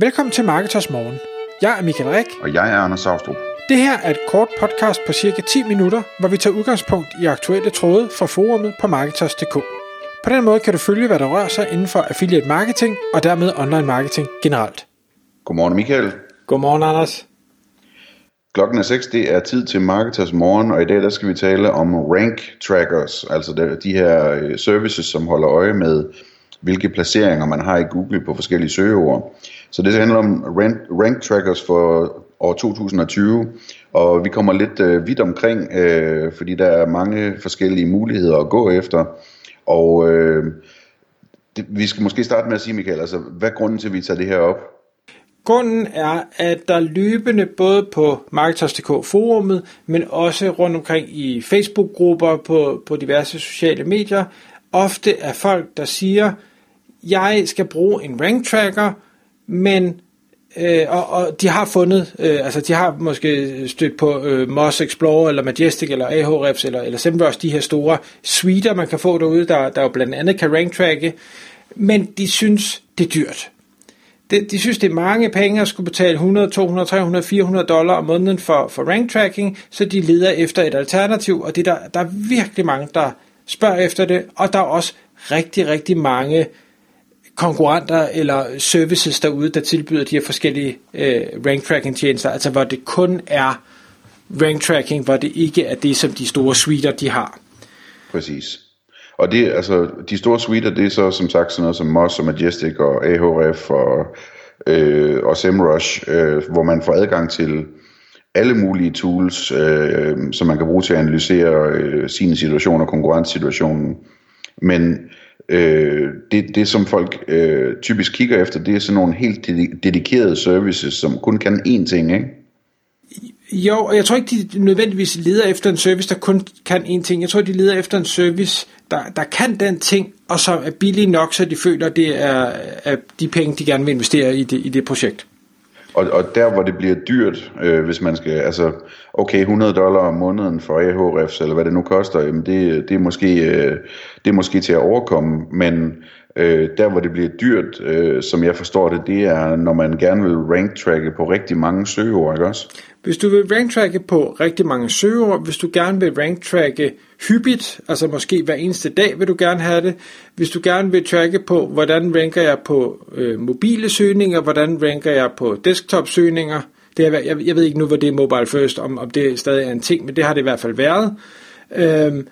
Velkommen til Marketers Morgen. Jeg er Michael Rik. Og jeg er Anders Saustrup. Det her er et kort podcast på cirka 10 minutter, hvor vi tager udgangspunkt i aktuelle tråde fra forumet på Marketers.dk. På den måde kan du følge, hvad der rører sig inden for affiliate marketing og dermed online marketing generelt. Godmorgen Michael. Godmorgen Anders. Klokken er 6, det er tid til Marketers Morgen, og i dag der skal vi tale om rank trackers, altså de her øh, services, som holder øje med, hvilke placeringer man har i Google på forskellige søgeord. Så det handler om rank, rank trackers for år 2020, og vi kommer lidt øh, vidt omkring, øh, fordi der er mange forskellige muligheder at gå efter. Og øh, det, vi skal måske starte med at sige, Michael, altså, hvad er grunden til, at vi tager det her op? Grunden er, at der løbende både på Marketers.dk forumet, men også rundt omkring i Facebook-grupper på, på diverse sociale medier, ofte er folk, der siger, jeg skal bruge en rank tracker, men øh, og, og de har fundet, øh, altså de har måske stødt på øh, Moss Explorer eller Majestic eller Ahrefs eller, eller SEMrush, de her store suiter, man kan få derude, der, der jo blandt andet kan rank tracke, men de synes, det er dyrt. De, de synes, det er mange penge at skulle betale 100, 200, 300, 400 dollar om måneden for, for rank tracking, så de leder efter et alternativ, og det der, der er virkelig mange, der spørger efter det, og der er også rigtig, rigtig mange konkurrenter eller services derude, der tilbyder de her forskellige øh, rank tracking tjenester, altså hvor det kun er rank tracking, hvor det ikke er det, som de store suiter, de har. Præcis. Og det, altså, de store suiter, det er så som sagt sådan noget som Moz og Majestic og Ahref og, øh, og SEMrush, øh, hvor man får adgang til alle mulige tools, øh, som man kan bruge til at analysere øh, sine situationer, konkurrencesituationen. Men øh, det, det, som folk øh, typisk kigger efter, det er sådan nogle helt dedikerede services, som kun kan én ting, ikke? Jo, og jeg tror ikke, de nødvendigvis leder efter en service, der kun kan én ting. Jeg tror, de leder efter en service, der, der kan den ting, og som er billig nok, så de føler, det er, er de penge, de gerne vil investere i det, i det projekt. Og, og der hvor det bliver dyrt, øh, hvis man skal, altså okay 100 dollar om måneden for AHRFs, eller hvad det nu koster, jamen det, det, er måske, øh, det er måske til at overkomme, men øh, der hvor det bliver dyrt, øh, som jeg forstår det, det er når man gerne vil ranktracke på rigtig mange søgeord, ikke også? Hvis du vil ranktracke på rigtig mange søgeord, hvis du gerne vil ranktracke hyppigt, altså måske hver eneste dag vil du gerne have det, hvis du gerne vil tracke på, hvordan ranker jeg på øh, mobile søgninger, hvordan ranker jeg på desktop søgninger, det er, jeg, jeg ved ikke nu, hvor det er mobile first, om, om det stadig er en ting, men det har det i hvert fald været. Øhm,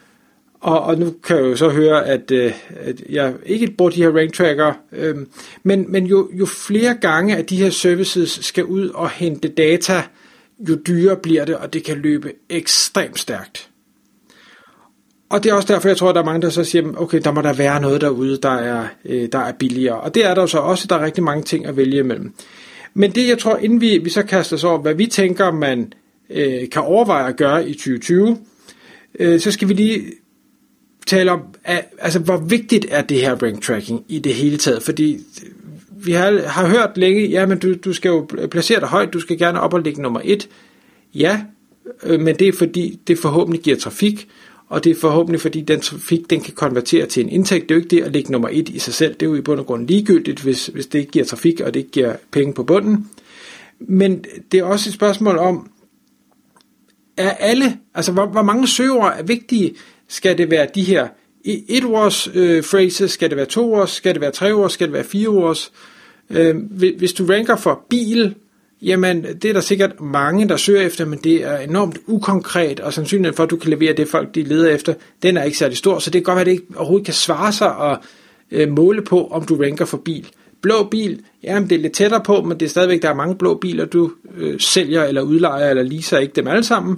og, og nu kan jeg jo så høre, at, øh, at jeg ikke bruger de her rank tracker, øhm, men, men jo, jo flere gange, at de her services skal ud og hente data, jo dyrere bliver det, og det kan løbe ekstremt stærkt. Og det er også derfor, jeg tror, at der er mange, der så siger, okay, der må der være noget derude, der er, øh, der er billigere. Og det er der jo så også, der er rigtig mange ting at vælge imellem. Men det, jeg tror, inden vi, vi så kaster os over, hvad vi tænker, man øh, kan overveje at gøre i 2020, øh, så skal vi lige tale om, at, altså, hvor vigtigt er det her rank tracking i det hele taget. Fordi vi har, har hørt længe, ja, men du, du skal jo placere dig højt, du skal gerne op og ligge nummer et. Ja, øh, men det er fordi, det forhåbentlig giver trafik, og det er forhåbentlig fordi, den trafik, den kan konvertere til en indtægt. Det er jo ikke det at ligge nummer et i sig selv, det er jo i bund og grund ligegyldigt, hvis, hvis det ikke giver trafik, og det ikke giver penge på bunden. Men det er også et spørgsmål om, er alle, altså hvor, hvor mange søger er vigtige? Skal det være de her et års øh, phrases? Skal det være to års? Skal det være tre års? Skal det være fire års? Øh, hvis du ranker for bil, jamen det er der sikkert mange, der søger efter, men det er enormt ukonkret, og sandsynligheden for, at du kan levere det folk, de leder efter, den er ikke særlig stor, så det kan godt være, at det ikke overhovedet kan svare sig og øh, måle på, om du ranker for bil. Blå bil, jamen det er lidt tættere på, men det er stadigvæk, der er mange blå biler, du øh, sælger eller udlejer eller leaser, ikke dem alle sammen.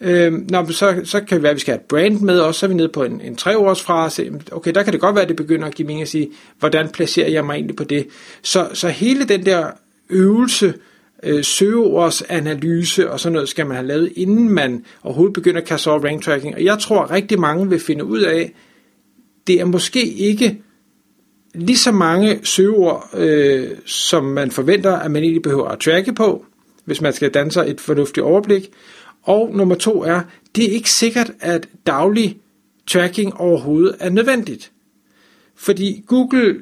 Øh, når, så, så kan det være, at vi skal have et brand med også, så er vi nede på en, en treårsfrase. Okay, der kan det godt være, at det begynder at give mening at sige, hvordan placerer jeg mig egentlig på det. Så, så hele den der øvelse, øh, søgeordsanalyse og sådan noget, skal man have lavet, inden man overhovedet begynder at kaste over rank tracking. Og jeg tror, at rigtig mange vil finde ud af, det er måske ikke lige så mange søgeord, øh, som man forventer, at man egentlig behøver at tracke på, hvis man skal danne sig et fornuftigt overblik. Og nummer to er, det er ikke sikkert, at daglig tracking overhovedet er nødvendigt. Fordi Google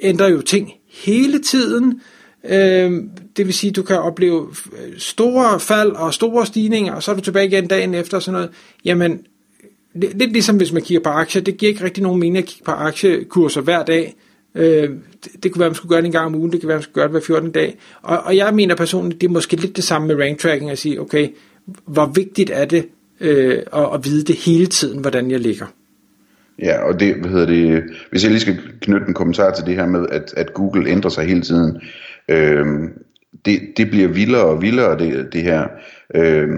ændrer jo ting hele tiden. Øh, det vil sige, at du kan opleve øh, store fald og store stigninger, og så er du tilbage igen dagen efter og sådan noget. Jamen, lidt ligesom hvis man kigger på aktier, det giver ikke rigtig nogen mening at kigge på aktiekurser hver dag. Øh, det, det kunne være, at man skulle gøre det en gang om ugen, det kan være, at man skulle gøre det hver 14 dag. Og, og jeg mener personligt, det er måske lidt det samme med rank tracking, at sige, okay, hvor vigtigt er det øh, at, at vide det hele tiden, hvordan jeg ligger. Ja, og det, hvad hedder det, hvis jeg lige skal knytte en kommentar til det her med, at, at Google ændrer sig hele tiden, øh, det, det bliver vildere og vildere, det, det her. Øh,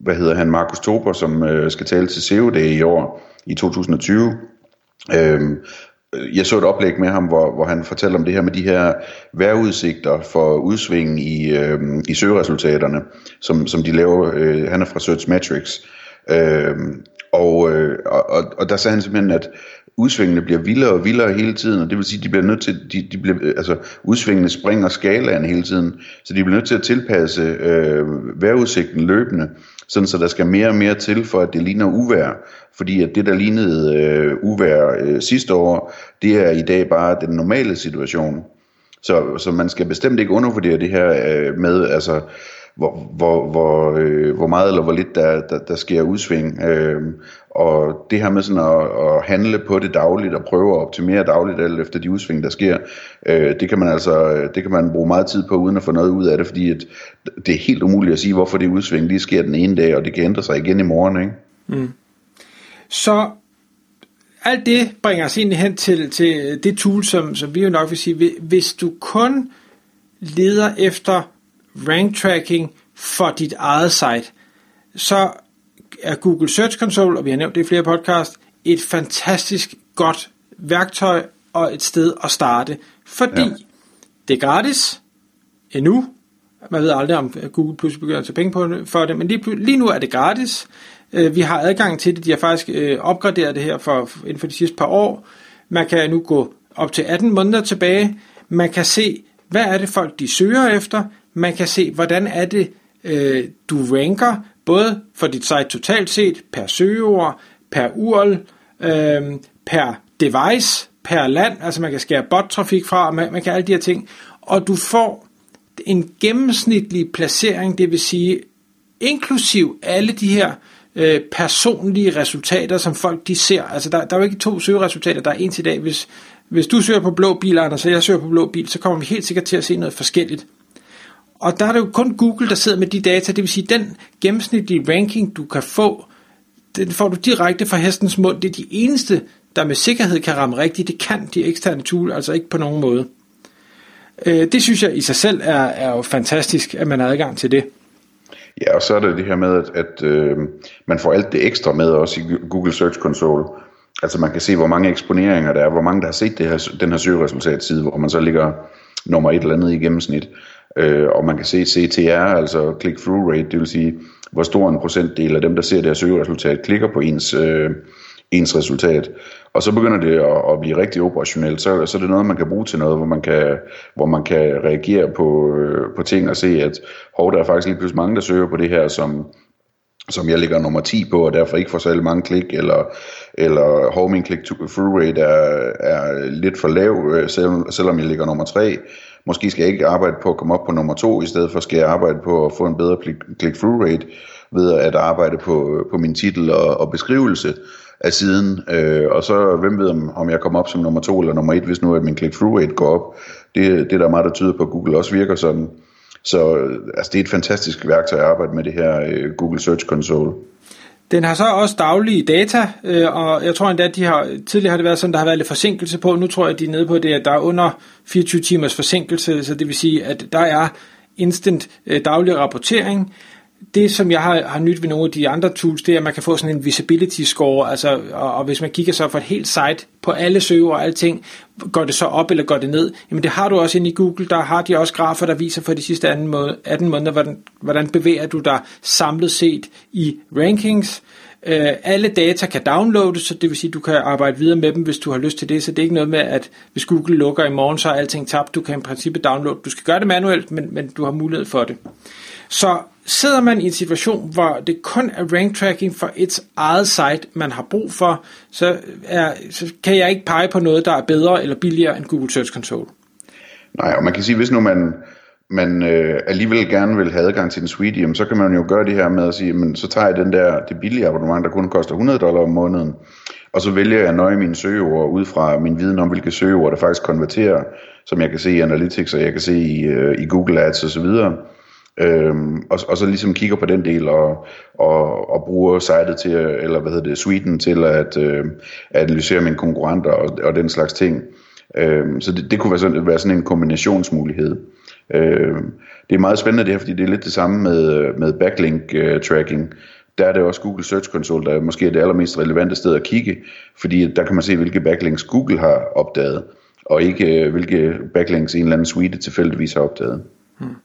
hvad hedder han, Markus Tober, som øh, skal tale til CEO Day i år, i 2020. Øh, jeg så et oplæg med ham, hvor, hvor han fortalte om det her med de her vejrudsigter for udsving i, øh, i søgeresultaterne, som, som de laver. Øh, han er fra Searchmetrics. Øh, og, øh, og, og der sagde han simpelthen, at udsvingene bliver vildere og vildere hele tiden, og det vil sige, at de bliver nødt til, de, de bliver, øh, altså udsvingene springer skalaen hele tiden, så de bliver nødt til at tilpasse øh, vejrudsigten løbende, sådan så der skal mere og mere til, for at det ligner uvær, fordi at det, der lignede øh, uvær øh, sidste år, det er i dag bare den normale situation. Så, så man skal bestemt ikke undervurdere det her øh, med, altså, hvor, hvor, hvor, øh, hvor meget eller hvor lidt der, der, der sker udsving. Øh, og det her med sådan at, at handle på det dagligt og prøve at optimere dagligt alt efter de udsving, der sker, øh, det kan man altså det kan man bruge meget tid på uden at få noget ud af det, fordi at det er helt umuligt at sige, hvorfor det udsving lige sker den ene dag, og det kan ændre sig igen i morgen. Ikke? Mm. Så alt det bringer os egentlig hen til, til det tool, som, som vi jo nok vil sige, hvis du kun leder efter rank tracking for dit eget site, så er Google Search Console, og vi har nævnt det i flere podcast, et fantastisk godt værktøj og et sted at starte, fordi ja. det er gratis endnu. Man ved aldrig, om Google pludselig begynder at tage penge på det, for det, men lige, lige nu er det gratis. Øh, vi har adgang til det. De har faktisk øh, opgraderet det her for, inden for de sidste par år. Man kan nu gå op til 18 måneder tilbage. Man kan se, hvad er det folk, de søger efter. Man kan se, hvordan er det, øh, du ranker, både for dit site totalt set, per søgeord, per URL, øh, per device, per land, altså man kan skære bot-trafik fra, man, man kan alle de her ting, og du får en gennemsnitlig placering, det vil sige inklusiv alle de her øh, personlige resultater, som folk de ser. Altså der, der er jo ikke to søgeresultater, der er en til dag. Hvis, hvis du søger på blå bil, og så jeg søger på blå bil, så kommer vi helt sikkert til at se noget forskelligt. Og der er det jo kun Google, der sidder med de data, det vil sige, den gennemsnitlige ranking, du kan få, den får du direkte fra hestens mund. Det er de eneste, der med sikkerhed kan ramme rigtigt. Det kan de eksterne tool altså ikke på nogen måde. Øh, det synes jeg i sig selv er, er jo fantastisk, at man har adgang til det. Ja, og så er det det her med, at, at øh, man får alt det ekstra med også i Google Search Console. Altså man kan se, hvor mange eksponeringer der er, hvor mange der har set det her, den her søgeresultatside, hvor man så ligger nummer et eller andet i gennemsnit. Øh, og man kan se CTR, altså click-through rate, det vil sige, hvor stor en procentdel af dem, der ser det her søgeresultat, klikker på ens, øh, ens resultat. Og så begynder det at, at blive rigtig operationelt, så, så er det noget, man kan bruge til noget, hvor man kan, hvor man kan reagere på, øh, på ting og se, at hov, der er faktisk lige pludselig mange, der søger på det her, som, som jeg ligger nummer 10 på, og derfor ikke får særlig mange klik, eller, eller hov, min click-through rate er, er lidt for lav, øh, selv, selvom jeg ligger nummer 3. Måske skal jeg ikke arbejde på at komme op på nummer 2, i stedet for skal jeg arbejde på at få en bedre click-through rate, ved at arbejde på, på min titel og, og beskrivelse af siden. Øh, og så hvem ved, om, om jeg kommer op som nummer 2 eller nummer 1, hvis nu at min click-through rate går op. Det, det er der meget, der tyder på, at Google også virker sådan. Så øh, altså, det er et fantastisk værktøj at arbejde med det her øh, Google Search Console. Den har så også daglige data, øh, og jeg tror endda, at de har, tidligere har det været sådan, der har været lidt forsinkelse på. Nu tror jeg, at de er nede på det, at der er under 24 timers forsinkelse, så det vil sige, at der er instant øh, daglig rapportering det, som jeg har, har nyt ved nogle af de andre tools, det er, at man kan få sådan en visibility score, altså, og, og hvis man kigger så for et helt site på alle søger og alting, går det så op eller går det ned? Jamen det har du også inde i Google, der har de også grafer, der viser for de sidste 18 måneder, hvordan, hvordan bevæger du dig samlet set i rankings. Øh, alle data kan downloades, så det vil sige, at du kan arbejde videre med dem, hvis du har lyst til det. Så det er ikke noget med, at hvis Google lukker i morgen, så er alting tabt. Du kan i princippet downloade. Du skal gøre det manuelt, men, men du har mulighed for det. Så sidder man i en situation, hvor det kun er rank tracking for et eget site, man har brug for, så, er, så kan jeg ikke pege på noget, der er bedre eller billigere end Google Search Console. Nej, og man kan sige, hvis nu man, man øh, alligevel gerne vil have adgang til en suite, jamen, så kan man jo gøre det her med at sige, men så tager jeg den der, det billige abonnement, der kun koster 100 dollar om måneden, og så vælger jeg nøje mine søgeord ud fra min viden om, hvilke søgeord der faktisk konverterer, som jeg kan se i Analytics, og jeg kan se i, øh, i Google Ads osv., Øhm, og, og så ligesom kigger på den del og, og, og bruger sitet til, eller hvad hedder det, suiten til at, øh, analysere mine konkurrenter og, og den slags ting. Øhm, så det, det kunne være sådan, være sådan en kombinationsmulighed. Øh, det er meget spændende det her, fordi det er lidt det samme med, øh, med backlink øh, tracking. Der er det også Google Search Console, der måske er det allermest relevante sted at kigge, fordi der kan man se, hvilke backlinks Google har opdaget, og ikke øh, hvilke backlinks en eller anden suite tilfældigvis har opdaget. Hmm.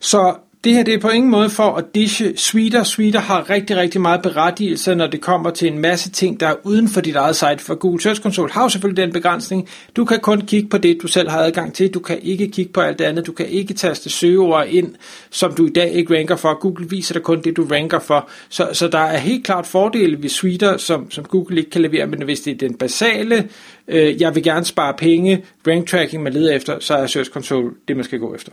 Så det her det er på ingen måde for at dishe Sweeter. Sweeter har rigtig, rigtig meget berettigelse, når det kommer til en masse ting, der er uden for dit eget site. For Google Search Console har jo selvfølgelig den begrænsning. Du kan kun kigge på det, du selv har adgang til. Du kan ikke kigge på alt det andet. Du kan ikke taste søgeord ind, som du i dag ikke ranker for. Google viser dig kun det, du ranker for. Så, så der er helt klart fordele ved Sweeter, som, som Google ikke kan levere. Men hvis det er den basale, øh, jeg vil gerne spare penge, rank tracking man leder efter, så er Search Console det, man skal gå efter.